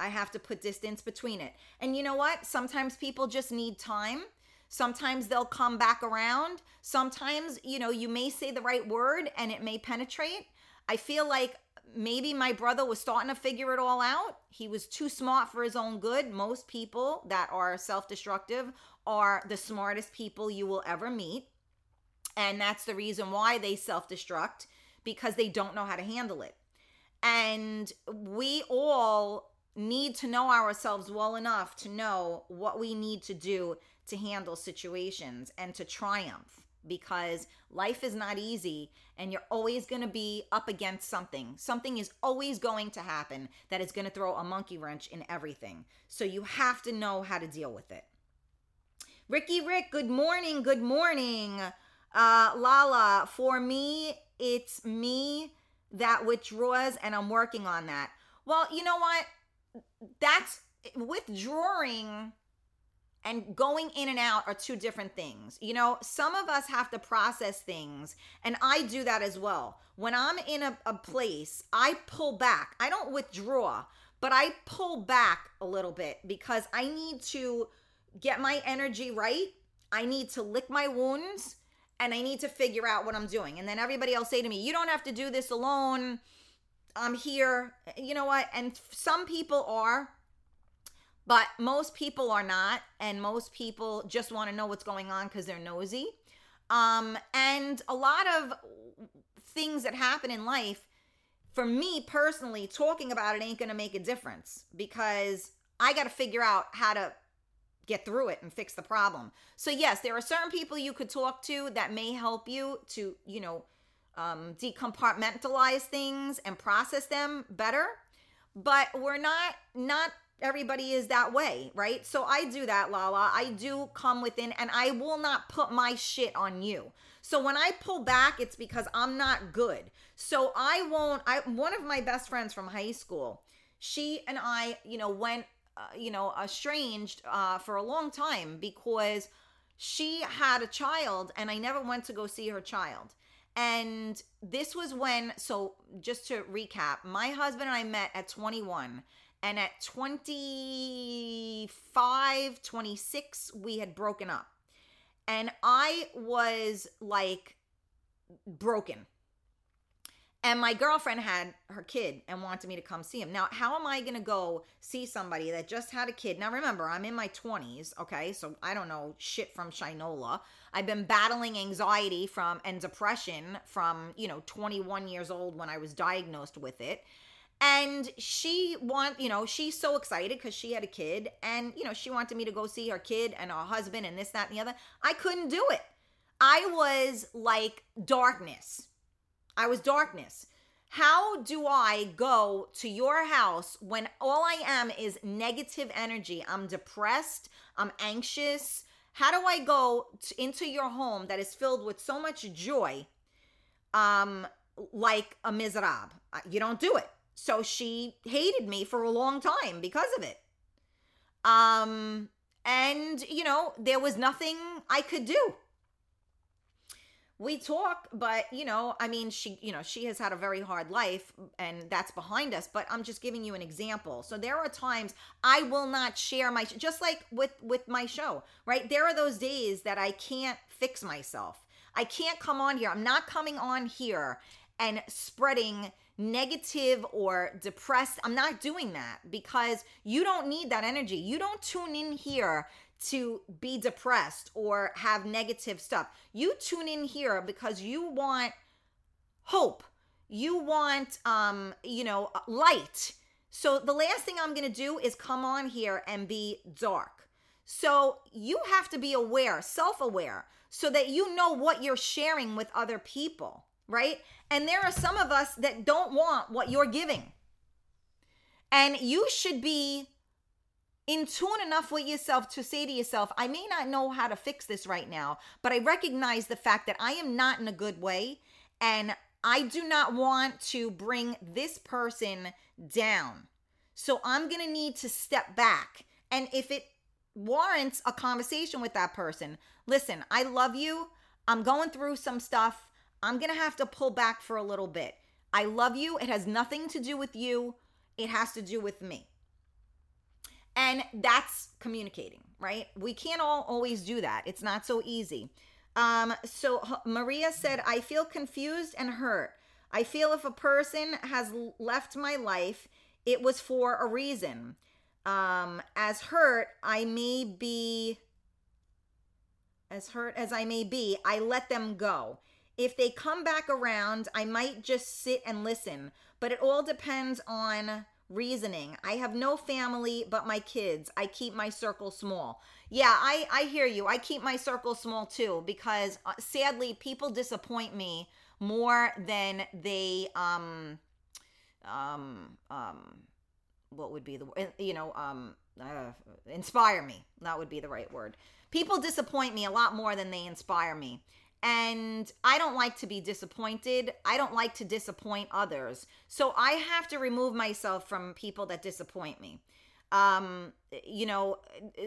I have to put distance between it. And you know what? Sometimes people just need time. Sometimes they'll come back around. Sometimes, you know, you may say the right word and it may penetrate. I feel like maybe my brother was starting to figure it all out. He was too smart for his own good. Most people that are self destructive are the smartest people you will ever meet. And that's the reason why they self destruct because they don't know how to handle it. And we all need to know ourselves well enough to know what we need to do to handle situations and to triumph because life is not easy and you're always going to be up against something. Something is always going to happen that is going to throw a monkey wrench in everything. So you have to know how to deal with it. Ricky Rick, good morning. Good morning. Uh, Lala, for me, it's me that withdraws, and I'm working on that. Well, you know what? That's withdrawing and going in and out are two different things. You know, some of us have to process things, and I do that as well. When I'm in a, a, place, I pull back. I don't withdraw, but I pull back a little bit because I need to get my energy right. I need to lick my wounds and I need to figure out what I'm doing. And then everybody else say to me, "You don't have to do this alone. I'm here." You know what? And some people are but most people are not and most people just want to know what's going on cuz they're nosy. Um and a lot of things that happen in life for me personally talking about it ain't going to make a difference because I got to figure out how to get through it and fix the problem. So yes, there are certain people you could talk to that may help you to, you know, um, decompartmentalize things and process them better. But we're not not everybody is that way, right? So I do that, Lala. I do come within and I will not put my shit on you. So when I pull back, it's because I'm not good. So I won't I one of my best friends from high school, she and I, you know, went uh, you know, estranged uh, for a long time because she had a child and I never went to go see her child. And this was when, so just to recap, my husband and I met at 21. And at 25, 26, we had broken up. And I was like broken and my girlfriend had her kid and wanted me to come see him. Now, how am I going to go see somebody that just had a kid? Now, remember, I'm in my 20s, okay? So I don't know shit from Shinola. I've been battling anxiety from and depression from, you know, 21 years old when I was diagnosed with it. And she want, you know, she's so excited because she had a kid and, you know, she wanted me to go see her kid and her husband and this, that, and the other. I couldn't do it. I was like darkness I was darkness. How do I go to your house when all I am is negative energy? I'm depressed, I'm anxious. How do I go to, into your home that is filled with so much joy, um, like a miserable? You don't do it. So she hated me for a long time because of it. Um, and you know, there was nothing I could do we talk but you know i mean she you know she has had a very hard life and that's behind us but i'm just giving you an example. So there are times i will not share my just like with with my show right? There are those days that i can't fix myself. I can't come on here. I'm not coming on here and spreading negative or depressed. I'm not doing that because you don't need that energy. You don't tune in here to be depressed or have negative stuff. You tune in here because you want hope. You want um, you know, light. So the last thing I'm going to do is come on here and be dark. So you have to be aware, self-aware, so that you know what you're sharing with other people, right? And there are some of us that don't want what you're giving. And you should be in tune enough with yourself to say to yourself, I may not know how to fix this right now, but I recognize the fact that I am not in a good way and I do not want to bring this person down. So I'm going to need to step back. And if it warrants a conversation with that person, listen, I love you. I'm going through some stuff. I'm going to have to pull back for a little bit. I love you. It has nothing to do with you, it has to do with me. And that's communicating, right? We can't all always do that. It's not so easy. Um, so Maria said, I feel confused and hurt. I feel if a person has left my life, it was for a reason. Um, as hurt, I may be, as hurt as I may be, I let them go. If they come back around, I might just sit and listen, but it all depends on reasoning. I have no family but my kids. I keep my circle small. Yeah i i hear you. I keep my circle small too because uh, sadly people disappoint me more than they um um um what would be the eh, you know um uh, inspire me. That would be the right word. People disappoint me a lot more than they inspire me and I don't like to be disappointed. I don't like to disappoint others. So I have to remove myself from people that disappoint me. Um, you know,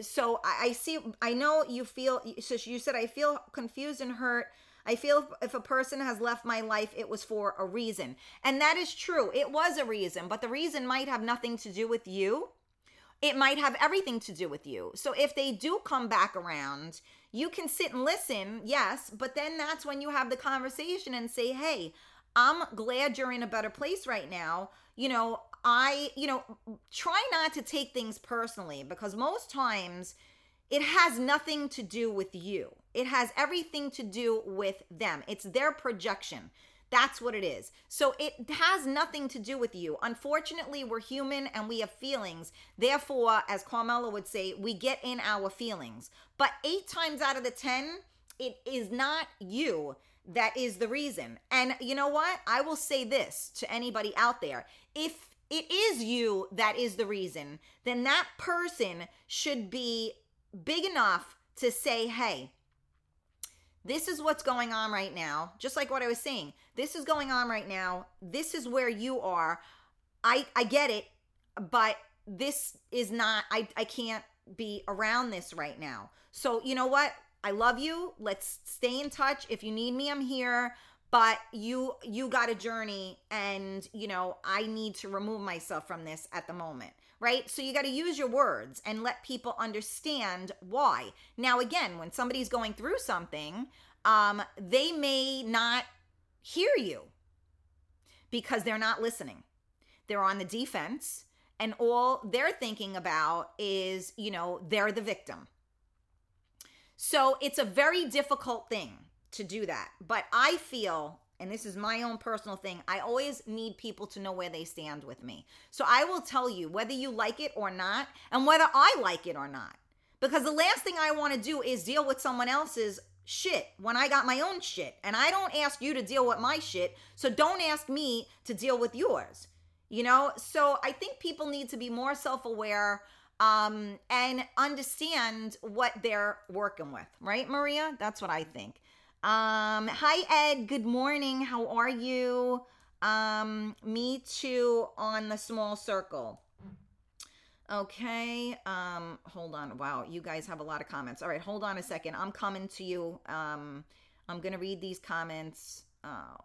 so I, I see, I know you feel, so you said, I feel confused and hurt. I feel if a person has left my life, it was for a reason. And that is true. It was a reason, but the reason might have nothing to do with you. It might have everything to do with you. So if they do come back around, you can sit and listen, yes, but then that's when you have the conversation and say, hey, I'm glad you're in a better place right now. You know, I, you know, try not to take things personally because most times it has nothing to do with you. It has everything to do with them. It's their projection. That's what it is. So it has nothing to do with you. Unfortunately, we're human and we have feelings. Therefore, as Carmela would say, we get in our feelings. But eight times out of the 10, it is not you that is the reason. And you know what? I will say this to anybody out there. If it is you that is the reason, then that person should be big enough to say, hey, this is what's going on right now. Just like what I was saying, this is going on right now. This is where you are. I I get it, but this is not I I can't be around this right now. So, you know what? I love you. Let's stay in touch. If you need me, I'm here. But you you got a journey and, you know, I need to remove myself from this at the moment right? So you got to use your words and let people understand why. Now, again, when somebody's going through something, um, they may not hear you because they're not listening. They're on the defense, and all they're thinking about is, you know, they're the victim. So it's a very difficult thing to do that. But I feel and this is my own personal thing, I always need people to know where they stand with me. So I will tell you whether you like it or not, and whether I like it or not. Because the last thing I want to do is deal with someone else's shit when I got my own shit. And I don't ask you to deal with my shit, so don't ask me to deal with yours. You know? So I think people need to be more self aware um, and understand what they're working with, right, Maria? That's what I think. Um, hi Ed, good morning. How are you? Um, me too on the small circle. Okay. Um, hold on. Wow, you guys have a lot of comments. All right, hold on a second. I'm coming to you. Um, I'm gonna read these comments. Oh,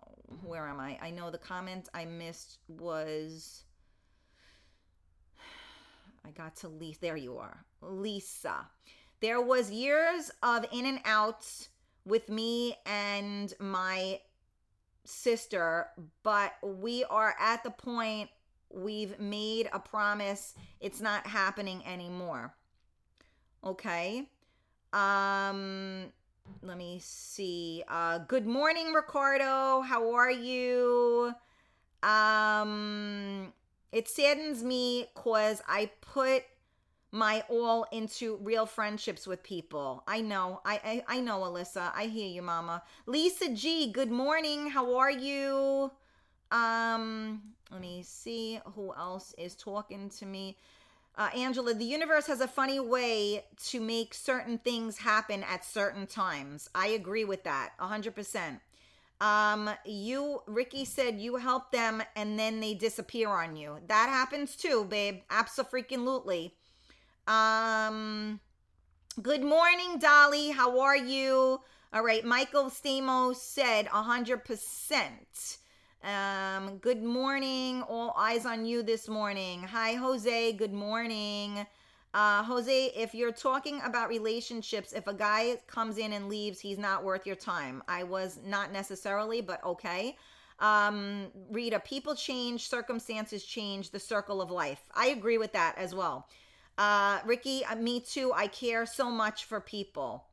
where am I? I know the comment I missed was I got to Lisa. There you are. Lisa. There was years of in and outs with me and my sister, but we are at the point we've made a promise. It's not happening anymore. Okay. Um let me see. Uh good morning Ricardo. How are you? Um it saddens me cuz I put my all into real friendships with people. I know. I, I I know, Alyssa. I hear you, mama. Lisa G, good morning. How are you? Um, let me see who else is talking to me. Uh, Angela, the universe has a funny way to make certain things happen at certain times. I agree with that 100%. Um, you, Ricky said you help them and then they disappear on you. That happens too, babe. Absolutely. Um, good morning, Dolly. How are you? All right, Michael Stamos said 100%. Um, good morning. All eyes on you this morning. Hi, Jose. Good morning. Uh, Jose, if you're talking about relationships, if a guy comes in and leaves, he's not worth your time. I was not necessarily, but okay. Um, Rita, people change, circumstances change, the circle of life. I agree with that as well. Uh, Ricky, uh, me too. I care so much for people.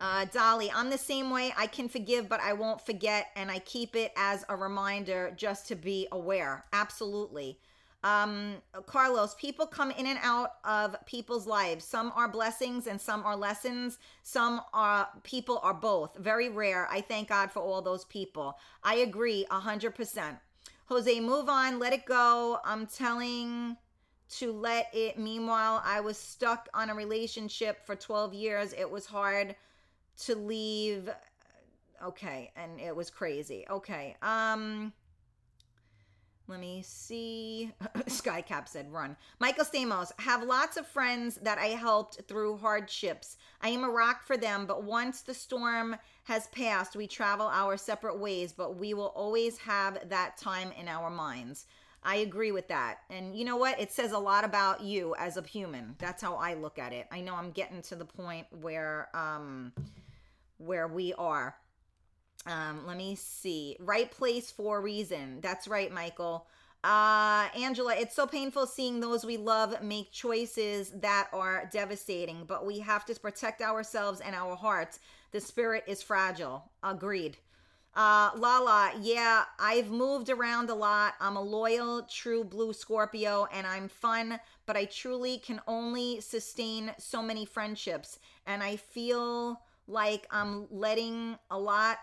Uh, Dolly, I'm the same way. I can forgive, but I won't forget, and I keep it as a reminder just to be aware. Absolutely. Um, Carlos, people come in and out of people's lives. Some are blessings and some are lessons. Some are people are both. Very rare. I thank God for all those people. I agree a hundred percent. Jose, move on, let it go. I'm telling to let it. Meanwhile, I was stuck on a relationship for 12 years. It was hard to leave. Okay, and it was crazy. Okay. Um let me see. Skycap said, run. Michael Stamos, have lots of friends that I helped through hardships. I am a rock for them, but once the storm has passed, we travel our separate ways, but we will always have that time in our minds. I agree with that. And you know what? It says a lot about you as a human. That's how I look at it. I know I'm getting to the point where um where we are. Um let me see. Right place for reason. That's right, Michael. Uh Angela, it's so painful seeing those we love make choices that are devastating, but we have to protect ourselves and our hearts. The spirit is fragile. Agreed. Uh, Lala, yeah, I've moved around a lot. I'm a loyal, true blue Scorpio, and I'm fun, but I truly can only sustain so many friendships. And I feel like I'm letting a lot,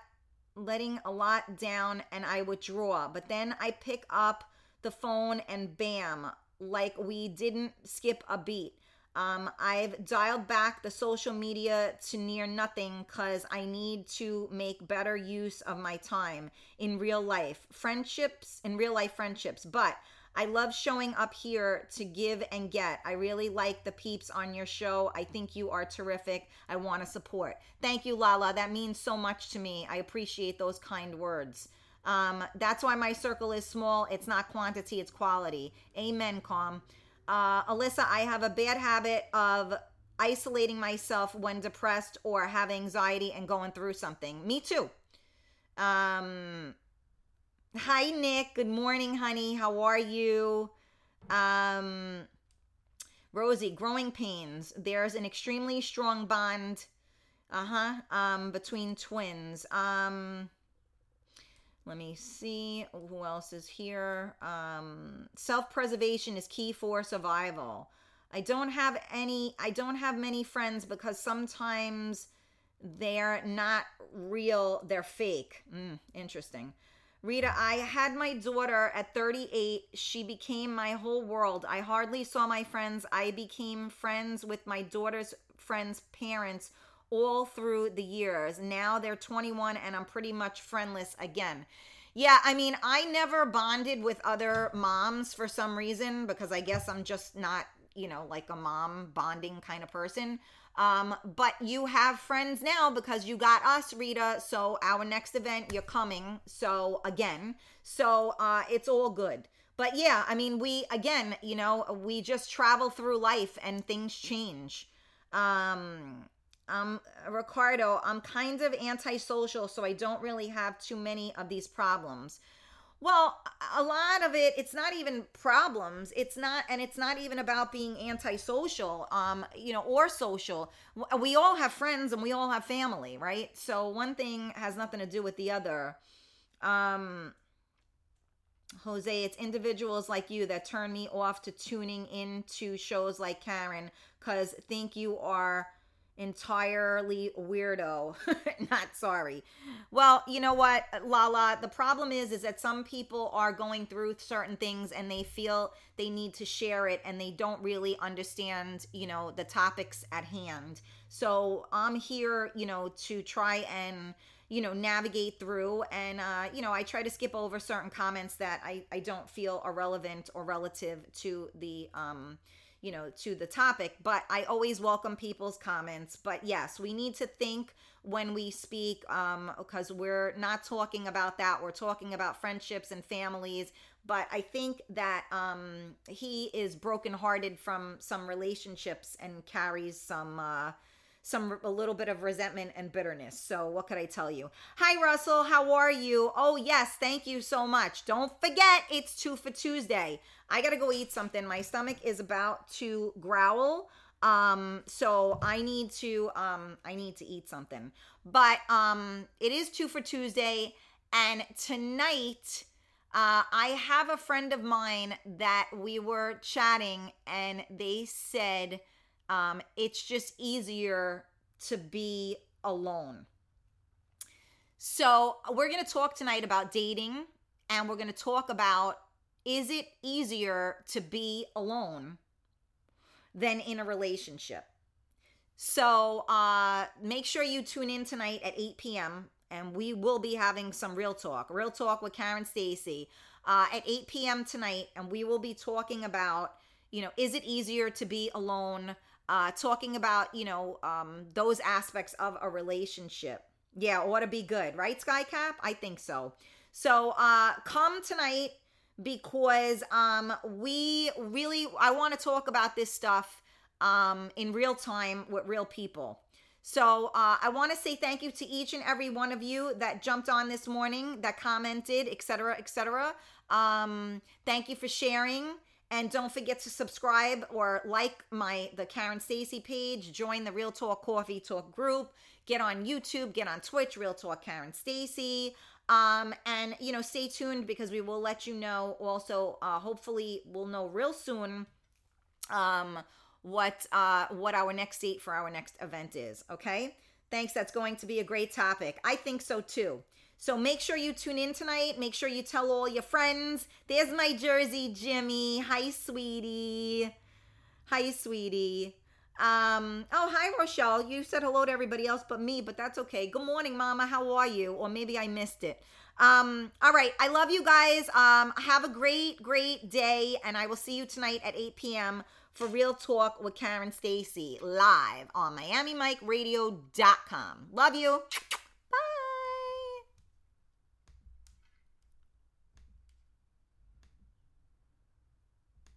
letting a lot down, and I withdraw. But then I pick up the phone and bam, like we didn't skip a beat. Um, I've dialed back the social media to near nothing because I need to make better use of my time in real life, friendships, in real life friendships. But I love showing up here to give and get. I really like the peeps on your show. I think you are terrific. I want to support. Thank you, Lala. That means so much to me. I appreciate those kind words. Um, that's why my circle is small. It's not quantity, it's quality. Amen, calm. Uh, Alyssa, I have a bad habit of isolating myself when depressed or have anxiety and going through something. Me too. Um, hi, Nick. Good morning, honey. How are you? Um, Rosie, growing pains. There's an extremely strong bond, uh huh, um, between twins. Um, let me see who else is here. Um, Self preservation is key for survival. I don't have any, I don't have many friends because sometimes they're not real, they're fake. Mm, interesting. Rita, I had my daughter at 38. She became my whole world. I hardly saw my friends. I became friends with my daughter's friends' parents all through the years. Now they're 21 and I'm pretty much friendless again. Yeah, I mean, I never bonded with other moms for some reason because I guess I'm just not, you know, like a mom bonding kind of person. Um, but you have friends now because you got us, Rita. So our next event, you're coming. So again, so uh, it's all good. But yeah, I mean, we again, you know, we just travel through life and things change. Um, um, Ricardo, I'm kind of antisocial, so I don't really have too many of these problems. Well, a lot of it, it's not even problems. It's not, and it's not even about being antisocial, um, you know, or social. We all have friends and we all have family, right? So one thing has nothing to do with the other. Um, Jose, it's individuals like you that turn me off to tuning into shows like Karen because think you are entirely weirdo. Not sorry. Well you know what lala the problem is is that some people are going through certain things and they feel they need to share it and they don't really understand you know the topics at hand. So i'm here you know to try and you know navigate through and uh you know i try to skip over certain comments that i i don't feel are relevant or relative to the um you know, to the topic, but I always welcome people's comments. But yes, we need to think when we speak um because we're not talking about that. We're talking about friendships and families, but I think that um he is brokenhearted from some relationships and carries some uh some a little bit of resentment and bitterness. So what could I tell you? Hi Russell, how are you? Oh yes, thank you so much. Don't forget it's 2 for Tuesday. I got to go eat something. My stomach is about to growl. Um so I need to um I need to eat something. But um it is 2 for Tuesday and tonight uh, I have a friend of mine that we were chatting, and they said um, it's just easier to be alone. So, we're going to talk tonight about dating and we're going to talk about is it easier to be alone than in a relationship? So, uh, make sure you tune in tonight at 8 p.m. and we will be having some real talk, real talk with Karen Stacy uh, at 8 p.m. tonight. And we will be talking about, you know, is it easier to be alone? uh, talking about you know um, those aspects of a relationship. Yeah, ought to be good, right, Skycap? I think so. So uh, come tonight because um, we really I want to talk about this stuff um, in real time with real people. So uh, I want to say thank you to each and every one of you that jumped on this morning, that commented, etc., etc. Um, thank you for sharing. And don't forget to subscribe or like my the Karen Stacy page, join the Real Talk Coffee Talk group, get on YouTube, get on Twitch, Real Talk Karen Stacy. Um, and you know, stay tuned because we will let you know also, uh, hopefully we'll know real soon um what uh what our next date for our next event is. Okay. Thanks. That's going to be a great topic. I think so too. So make sure you tune in tonight. Make sure you tell all your friends. There's my Jersey Jimmy. Hi, sweetie. Hi, sweetie. Um, oh, hi, Rochelle. You said hello to everybody else but me, but that's okay. Good morning, Mama. How are you? Or maybe I missed it. Um, all right. I love you guys. Um, have a great, great day, and I will see you tonight at 8 p.m. for Real Talk with Karen Stacy live on MiamiMikeRadio.com. Love you.